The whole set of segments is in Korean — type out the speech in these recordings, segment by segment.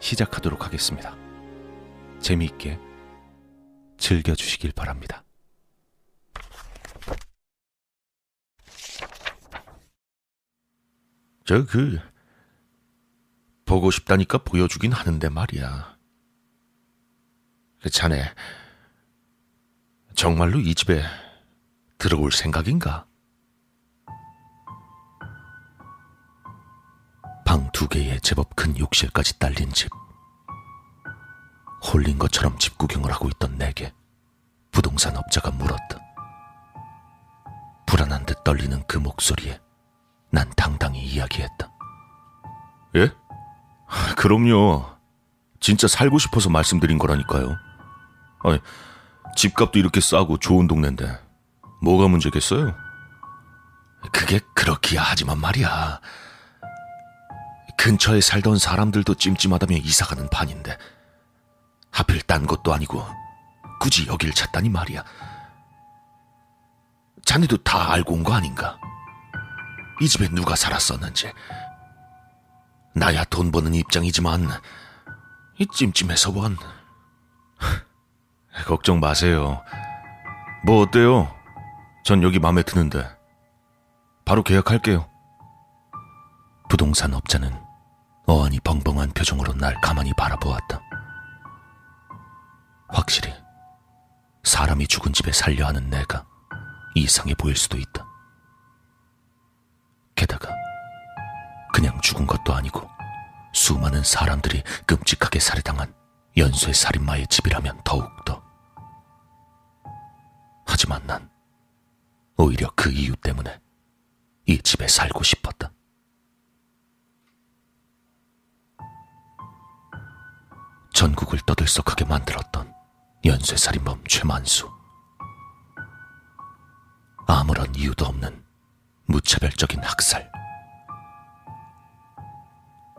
시작하도록 하겠습니다. 재미있게 즐겨주시길 바랍니다. 저 그 보고 싶다니까 보여주긴 하는데 말이야. 그 자네 정말로 이 집에 들어올 생각인가? 두 개에 제법 큰 욕실까지 딸린 집. 홀린 것처럼 집 구경을 하고 있던 내게 부동산 업자가 물었다. 불안한 듯 떨리는 그 목소리에 난 당당히 이야기했다. 예? 그럼요. 진짜 살고 싶어서 말씀드린 거라니까요. 아니, 집값도 이렇게 싸고 좋은 동네인데 뭐가 문제겠어요? 그게 그렇기야 하지만 말이야. 근처에 살던 사람들도 찜찜하다며 이사가는 판인데 하필 딴 것도 아니고 굳이 여길 찾다니 말이야. 자네도 다 알고 온 거 아닌가? 이 집에 누가 살았었는지. 나야 돈 버는 입장이지만 이 찜찜해서 원. 걱정 마세요. 뭐 어때요? 전 여기 마음에 드는데. 바로 계약할게요. 부동산 업자는 어안이 벙벙한 표정으로 날 가만히 바라보았다. 확실히 사람이 죽은 집에 살려 하는 내가 이상해 보일 수도 있다. 게다가 그냥 죽은 것도 아니고 수많은 사람들이 끔찍하게 살해당한 연쇄 살인마의 집이라면 더욱더. 하지만 난 오히려 그 이유 때문에 이 집에 살고 싶었다. 전국을 떠들썩하게 만들었던 연쇄살인범 최만수. 아무런 이유도 없는 무차별적인 학살.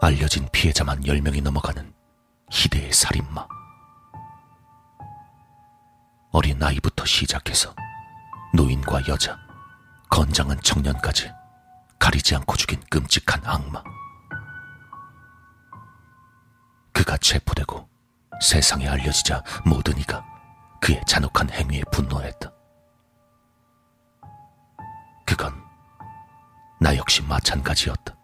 알려진 피해자만 10명이 넘어가는 희대의 살인마. 어린 아이부터 시작해서 노인과 여자, 건장한 청년까지 가리지 않고 죽인 끔찍한 악마. 그가 체포되고 세상에 알려지자 모든 이가 그의 잔혹한 행위에 분노했다. 그건 나 역시 마찬가지였다.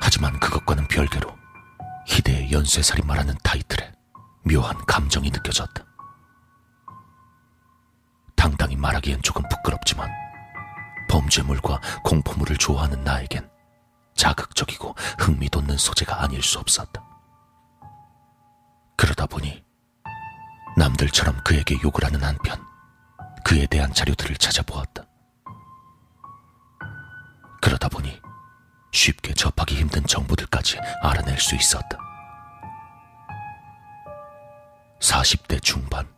하지만 그것과는 별개로 희대의 연쇄살인마라는 타이틀에 묘한 감정이 느껴졌다. 당당히 말하기엔 조금 부끄럽지만 범죄물과 공포물을 좋아하는 나에겐 자극적이고 흥미돋는 소재가 아닐 수 없었다. 그러다 보니 남들처럼 그에게 욕을 하는 한편 그에 대한 자료들을 찾아보았다. 그러다 보니 쉽게 접하기 힘든 정보들까지 알아낼 수 있었다. 40대 중반,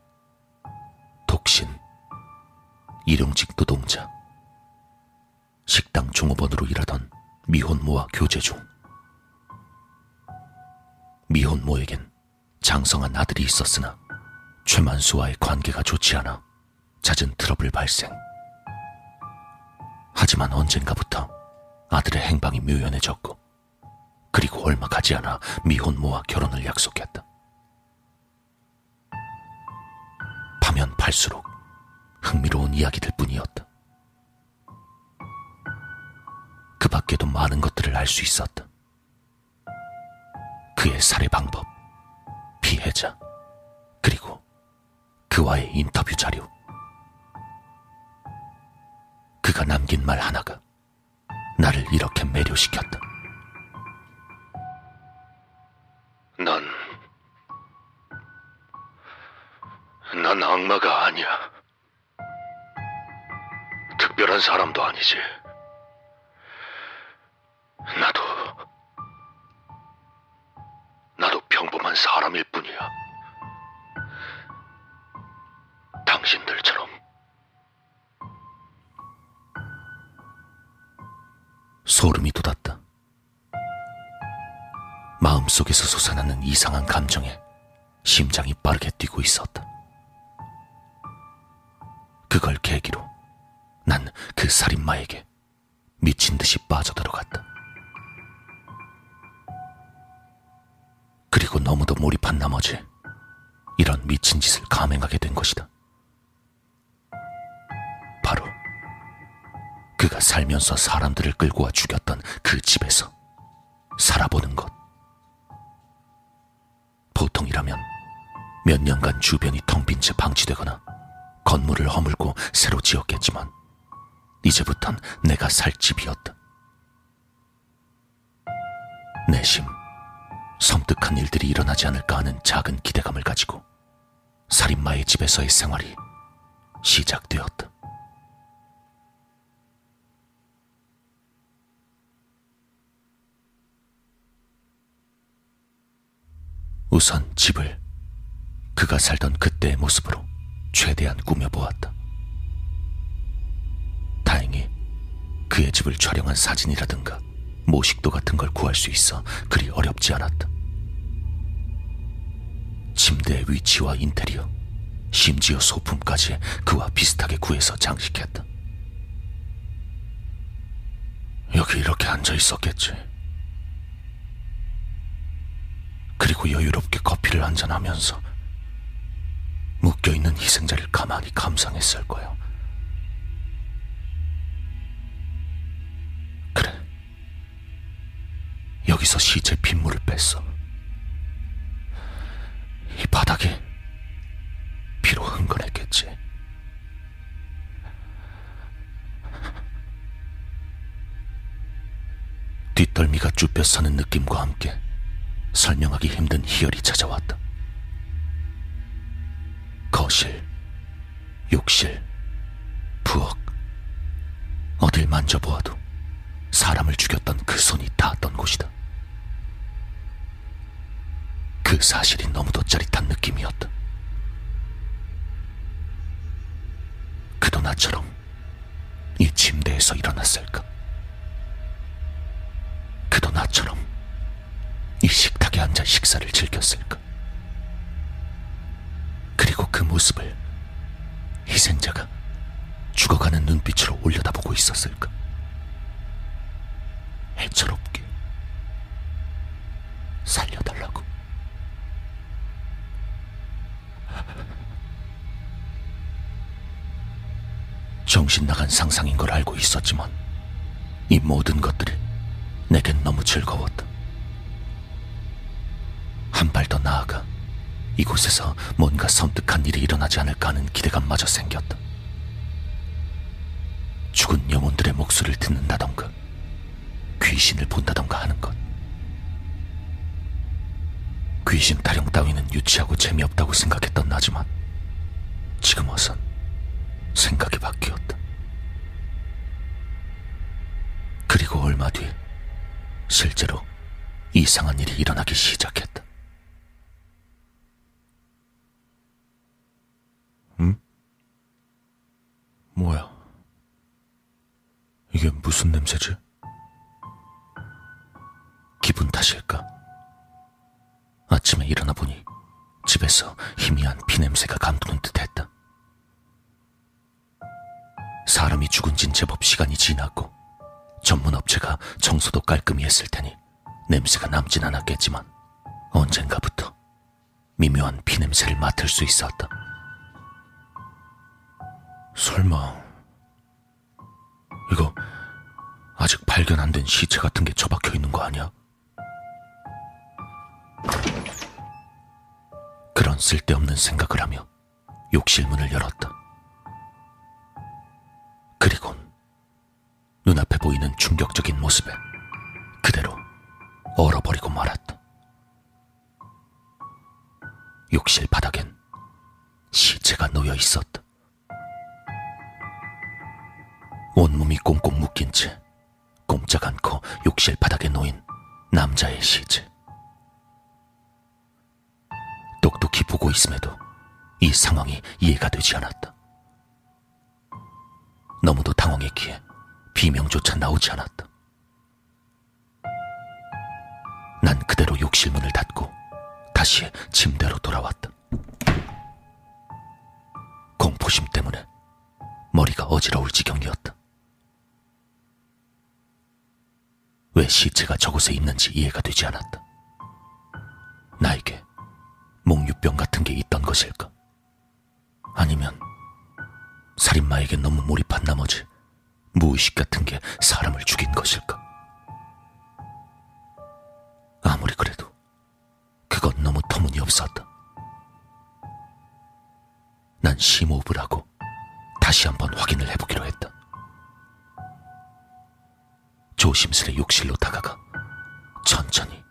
독신, 일용직 노동자, 식당 종업원으로 일하던 미혼모와 교제 중. 미혼모에겐 장성한 아들이 있었으나 최만수와의 관계가 좋지 않아 잦은 트러블 발생. 하지만 언젠가부터 아들의 행방이 묘연해졌고, 그리고 얼마 가지 않아 미혼모와 결혼을 약속했다. 파면 팔수록 흥미로운 이야기들 뿐이었다. 그 밖에도 많은 것들을 알 수 있었다. 그의 살해 방법, 피해자, 그리고 그와의 인터뷰 자료. 그가 남긴 말 하나가 나를 이렇게 매료시켰다. 난, 난 악마가 아니야. 특별한 사람도 아니지. 이상한 감정에 심장이 빠르게 뛰고 있었다. 그걸 계기로 난 그 살인마에게 미친 듯이 빠져들어갔다. 그리고 너무도 몰입한 나머지 이런 미친 짓을 감행하게 된 것이다. 바로 그가 살면서 사람들을 끌고 와 죽였던 그 집에서 살아보는 것. 보통이라면 몇 년간 주변이 텅 빈 채 방치되거나 건물을 허물고 새로 지었겠지만 이제부턴 내가 살 집이었다. 내심 섬뜩한 일들이 일어나지 않을까 하는 작은 기대감을 가지고 살인마의 집에서의 생활이 시작되었다. 우선 집을 그가 살던 그때의 모습으로 최대한 꾸며보았다. 다행히 그의 집을 촬영한 사진이라든가 모식도 같은 걸 구할 수 있어 그리 어렵지 않았다. 침대의 위치와 인테리어, 심지어 소품까지 그와 비슷하게 구해서 장식했다. 여기 이렇게 앉아 있었겠지. 그리고 여유롭게 커피를 한잔하면서 묶여있는 희생자를 가만히 감상했을 거야. 그래. 여기서 시체 빗물을 뺐어. 이 바닥에 피로 흥건했겠지. 뒷덜미가 쭈뼛 서는 느낌과 함께 설명하기 힘든 희열이 찾아왔다. 거실, 욕실, 부엌. 어딜 만져보아도 사람을 죽였던 그 손이 닿았던 곳이다. 그 사실이 너무도 짜릿한 느낌이었다. 그도 나처럼 이 침대에서 일어났을까? 그도 나처럼 이 식 탁에 앉아 식사를 즐겼을까? 그리고 그 모습을 희생자가 죽어가는 눈빛으로 올려다보고 있었을까? 애처롭게 살려달라고. 정신 나간 상상인 걸 알고 있었지만 이 모든 것들이 내겐 너무 즐거웠다. 한 발 더 나아가 이곳에서 뭔가 섬뜩한 일이 일어나지 않을까 하는 기대감마저 생겼다. 죽은 영혼들의 목소리를 듣는다던가 귀신을 본다던가 하는 것. 귀신 타령 따위는 유치하고 재미없다고 생각했던 나지만 지금 와선 생각이 바뀌었다. 그리고 얼마 뒤 실제로 이상한 일이 일어나기 시작했다. 뭐야? 이게 무슨 냄새지? 기분 탓일까? 아침에 일어나 보니 집에서 희미한 피냄새가 감도는 듯 했다. 사람이 죽은 진 제법 시간이 지났고 전문 업체가 청소도 깔끔히 했을 테니 냄새가 남진 않았겠지만 언젠가부터 미묘한 피냄새를 맡을 수 있었다. 설마 이거 아직 발견 안 된 시체 같은 게 처박혀 있는 거 아니야? 쓸데없는 생각을 하며 욕실 문을 열었다. 그리곤 눈앞에 보이는 충격적인 모습에 그대로 얼어버리고 말았다. 욕실 바닥엔 시체가 놓여 있었다. 온몸이 꽁꽁 묶인 채 꼼짝 않고 욕실 바닥에 놓인 남자의 시체. 똑똑히 보고 있음에도 이 상황이 이해가 되지 않았다. 너무도 당황했기에 비명조차 나오지 않았다. 난 그대로 욕실 문을 닫고 다시 침대로 돌아왔다. 공포심 때문에 머리가 어지러울 지경이었다. 왜 시체가 저곳에 있는지 이해가 되지 않았다. 나에게 몽유병 같은 게 있던 것일까? 아니면 살인마에게 너무 몰입한 나머지 무의식 같은 게 사람을 죽인 것일까? 아무리 그래도 그건 너무 터무니없었다. 난 심호흡을 하고 다시 한번 확인을 해보기로 했다. 조심스레 욕실로 다가가 천천히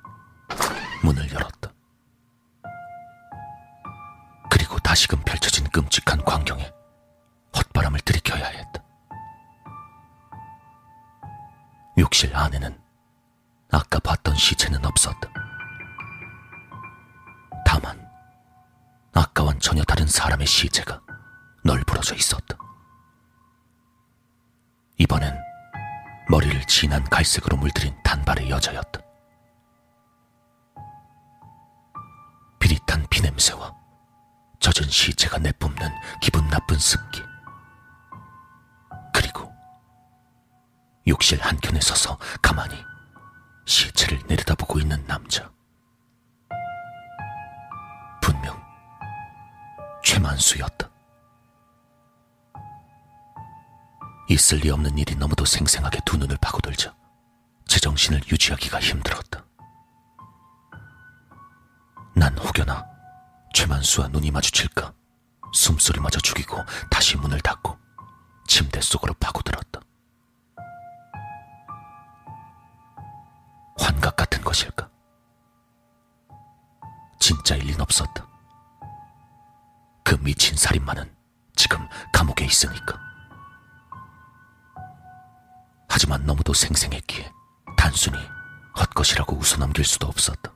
문을 열었다. 그리고 다시금 펼쳐진 끔찍한 광경에 헛바람을 들이켜야 했다. 욕실 안에는 아까 봤던 시체는 없었다. 다만 아까와는 전혀 다른 사람의 시체가 널브러져 있었다. 이번엔 머리를 진한 갈색으로 물들인 단발의 여자였다. 비릿한 피냄새와 젖은 시체가 내뿜는 기분 나쁜 습기. 그리고 욕실 한켠에 서서 가만히 시체를 내려다보고 있는 남자. 분명 최만수였다. 있을 리 없는 일이 너무도 생생하게 두 눈을 파고들자 제 정신을 유지하기가 힘들었다. 난 혹여나 최만수와 눈이 마주칠까 숨소리마저 죽이고 다시 문을 닫고 침대 속으로 파고들었다. 환각 같은 것일까? 진짜일 린 없었다. 그 미친 살인마는 지금 감옥에 있으니까. 너무도 생생했기에 단순히 헛것이라고 웃어넘길 수도 없었다.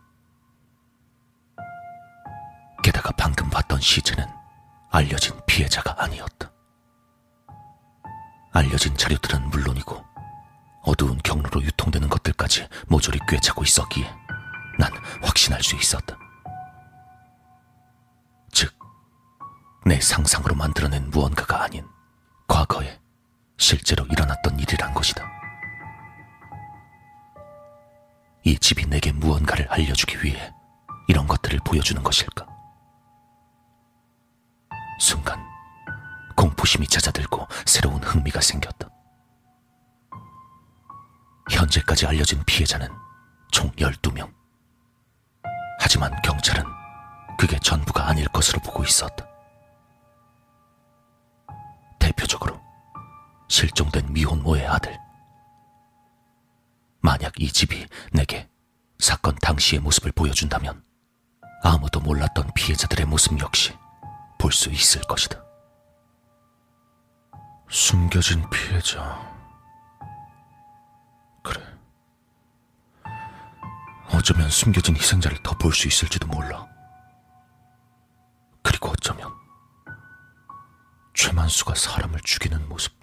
게다가 방금 봤던 시체는 알려진 피해자가 아니었다. 알려진 자료들은 물론이고 어두운 경로로 유통되는 것들까지 모조리 꿰차고 있었기에 난 확신할 수 있었다. 즉, 내 상상으로 만들어낸 무언가가 아닌 과거에 실제로 일어났던 일이란 것이다. 이 집이 내게 무언가를 알려주기 위해 이런 것들을 보여주는 것일까? 순간 공포심이 잦아들고 새로운 흥미가 생겼다. 현재까지 알려진 피해자는 총 12명. 하지만 경찰은 그게 전부가 아닐 것으로 보고 있었다. 대표적으로 실종된 미혼모의 아들. 만약 이 집이 내게 사건 당시의 모습을 보여준다면 아무도 몰랐던 피해자들의 모습 역시 볼 수 있을 것이다. 숨겨진 피해자. 그래. 어쩌면 숨겨진 희생자를 더 볼 수 있을지도 몰라. 그리고 어쩌면 최만수가 사람을 죽이는 모습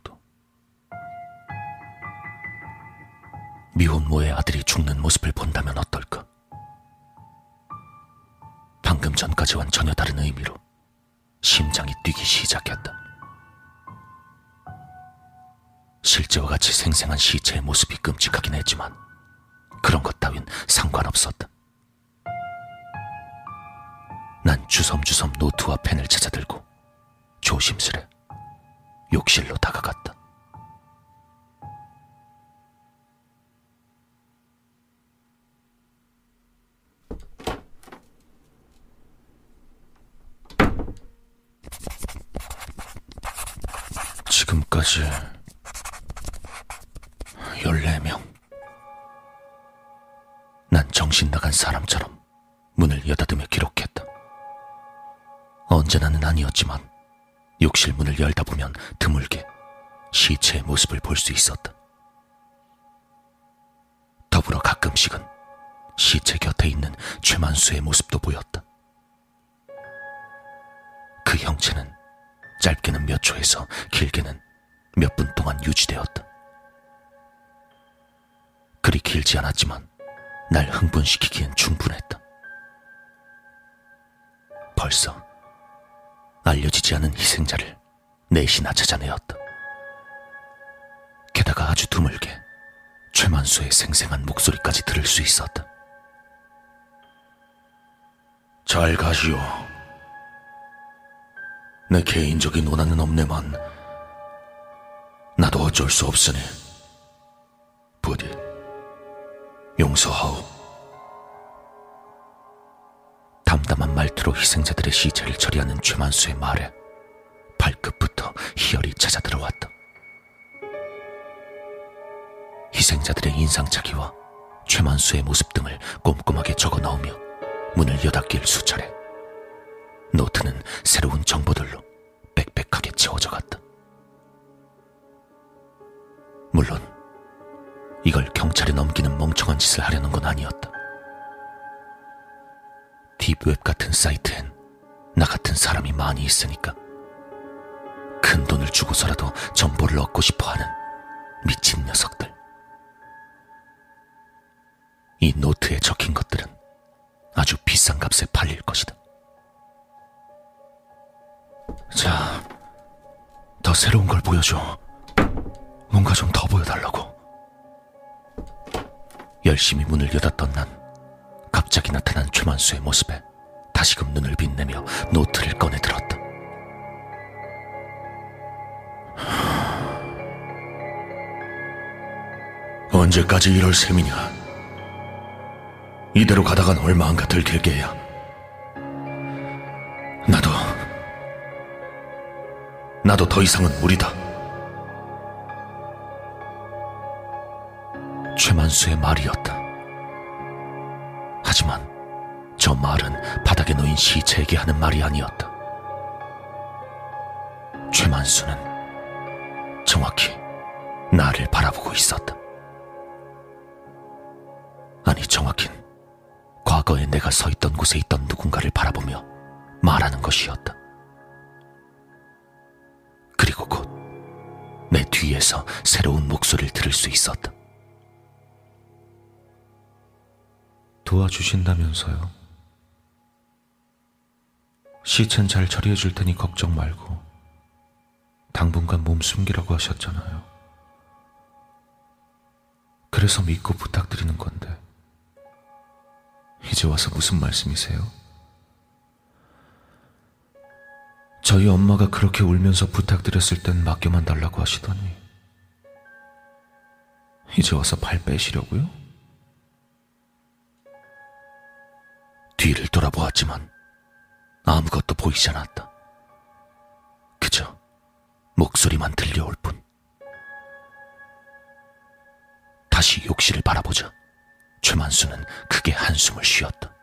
미혼모의 아들이 죽는 모습을 본다면 어떨까? 방금 전까지와는 전혀 다른 의미로 심장이 뛰기 시작했다. 실제와 같이 생생한 시체의 모습이 끔찍하긴 했지만 그런 것 따윈 상관없었다. 난 주섬주섬 노트와 펜을 찾아들고 조심스레 욕실로 다가갔다. 까지 14명. 난 정신 나간 사람처럼 문을 여닫으며 기록했다. 언제나는 아니었지만 욕실 문을 열다 보면 드물게 시체의 모습을 볼 수 있었다. 더불어 가끔씩은 시체 곁에 있는 최만수의 모습도 보였다. 그 형체는 짧게는 몇 초에서 길게는 몇 분 동안 유지되었다. 그리 길지 않았지만 날 흥분시키기엔 충분했다. 벌써 알려지지 않은 희생자를 넷이나 찾아내었다. 게다가 아주 드물게 최만수의 생생한 목소리까지 들을 수 있었다. 잘 가시오. 내 개인적인 원한은 없네만 나도 어쩔 수 없으니 부디 용서하오. 담담한 말투로 희생자들의 시체를 처리하는 최만수의 말에 발끝부터 희열이 찾아 들어왔다. 희생자들의 인상착의와 최만수의 모습 등을 꼼꼼하게 적어 넣으며 문을 여닫길 수차례. 노트는 새로운 정보들로 빽빽하게 채워져 갔다. 물론 이걸 경찰에 넘기는 멍청한 짓을 하려는 건 아니었다. 딥웹 같은 사이트엔 나 같은 사람이 많이 있으니까 큰 돈을 주고서라도 정보를 얻고 싶어 하는 미친 녀석들. 이 노트에 적힌 것들은 아주 비싼 값에 팔릴 것이다. 자, 더 새로운 걸 보여줘. 뭔가 좀 더 보여달라고. 열심히 문을 여닫던 난 갑자기 나타난 최만수의 모습에 다시금 눈을 빛내며 노트를 꺼내 들었다. 언제까지 이럴 셈이냐? 이대로 가다간 얼마 안 가 들킬 게야. 나도 나도 더 이상은 무리다. 최만수의 말이었다. 하지만 저 말은 바닥에 놓인 시체에게 하는 말이 아니었다. 최만수는 정확히 나를 바라보고 있었다. 아니, 정확힌 과거에 내가 서 있던 곳에 있던 누군가를 바라보며 말하는 것이었다. 그리고 곧 내 뒤에서 새로운 목소리를 들을 수 있었다. 도와주신다면서요. 시체는 잘 처리해 줄 테니 걱정 말고 당분간 몸 숨기라고 하셨잖아요. 그래서 믿고 부탁드리는 건데 이제 와서 무슨 말씀이세요? 저희 엄마가 그렇게 울면서 부탁드렸을 땐 맡겨만 달라고 하시더니 이제 와서 발 빼시려고요? 뒤를 돌아보았지만 아무것도 보이지 않았다. 그저 목소리만 들려올 뿐. 다시 욕실을 바라보자 최만수는 크게 한숨을 쉬었다.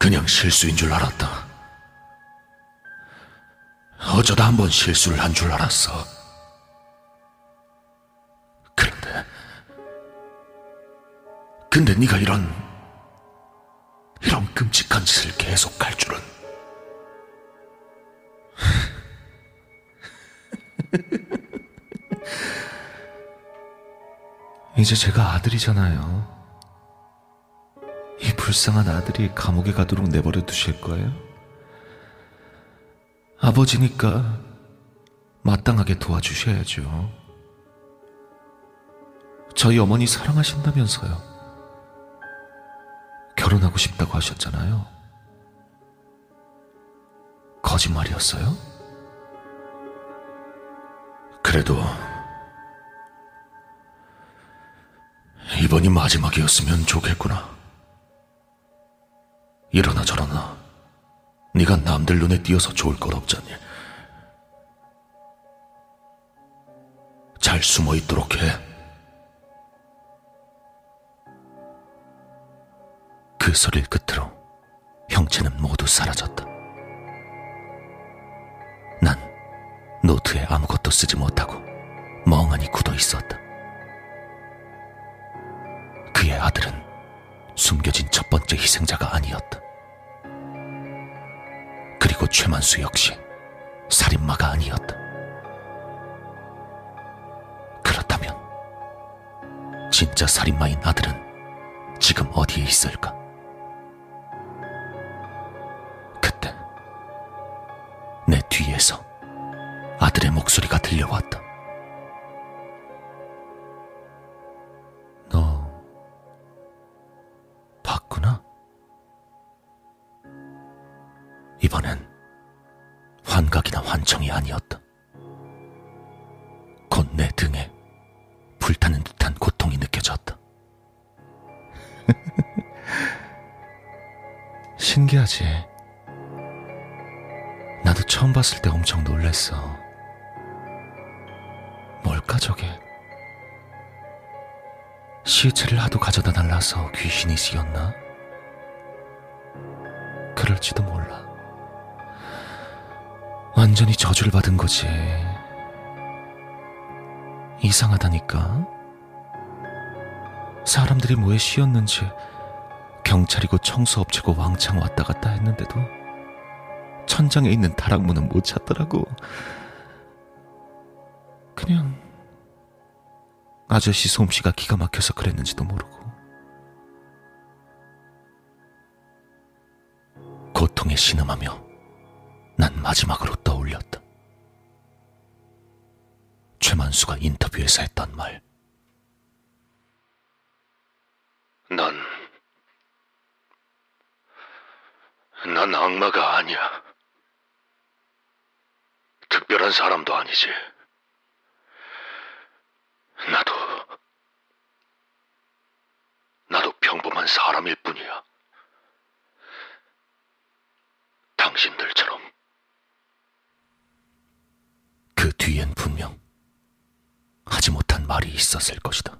그냥 실수인 줄 알았다. 어쩌다 한 번 실수를 한 줄 알았어. 그런데 근데 네가 이런 끔찍한 짓을 계속 할 줄은 이제 제가 아들이잖아요. 이 불쌍한 아들이 감옥에 가도록 내버려 두실 거예요? 아버지니까 마땅하게 도와주셔야죠. 저희 어머니 사랑하신다면서요. 결혼하고 싶다고 하셨잖아요. 거짓말이었어요? 그래도 이번이 마지막이었으면 좋겠구나. 이러나 저러나 네가 남들 눈에 띄어서 좋을 것 없잖니. 잘 숨어 있도록 해. 그 소리를 끝으로 형체는 모두 사라졌다. 난 노트에 아무것도 쓰지 못하고 멍하니 굳어 있었다. 그의 아들은 숨겨진 첫 번째 희생자가 아니었다. 그리고 최만수 역시 살인마가 아니었다. 그렇다면 진짜 살인마인 아들은 지금 어디에 있을까? 신기하지? 나도 처음 봤을 때 엄청 놀랬어. 뭘까 저게? 시체를 하도 가져다 달라서 귀신이 씌었나? 그럴지도 몰라. 완전히 저주를 받은 거지. 이상하다니까. 사람들이 뭐에 씌었는지 경찰이고 청소업체고 왕창 왔다 갔다 했는데도 천장에 있는 다락문은 못 찾더라고. 그냥 아저씨 솜씨가 기가 막혀서 그랬는지도 모르고. 고통에 신음하며 난 마지막으로 떠올렸다. 최만수가 인터뷰에서 했던 말. 난, 난 악마가 아니야. 특별한 사람도 아니지. 나도, 나도 평범한 사람일 뿐이야. 당신들처럼. 그 뒤엔 분명 하지 못한 말이 있었을 것이다.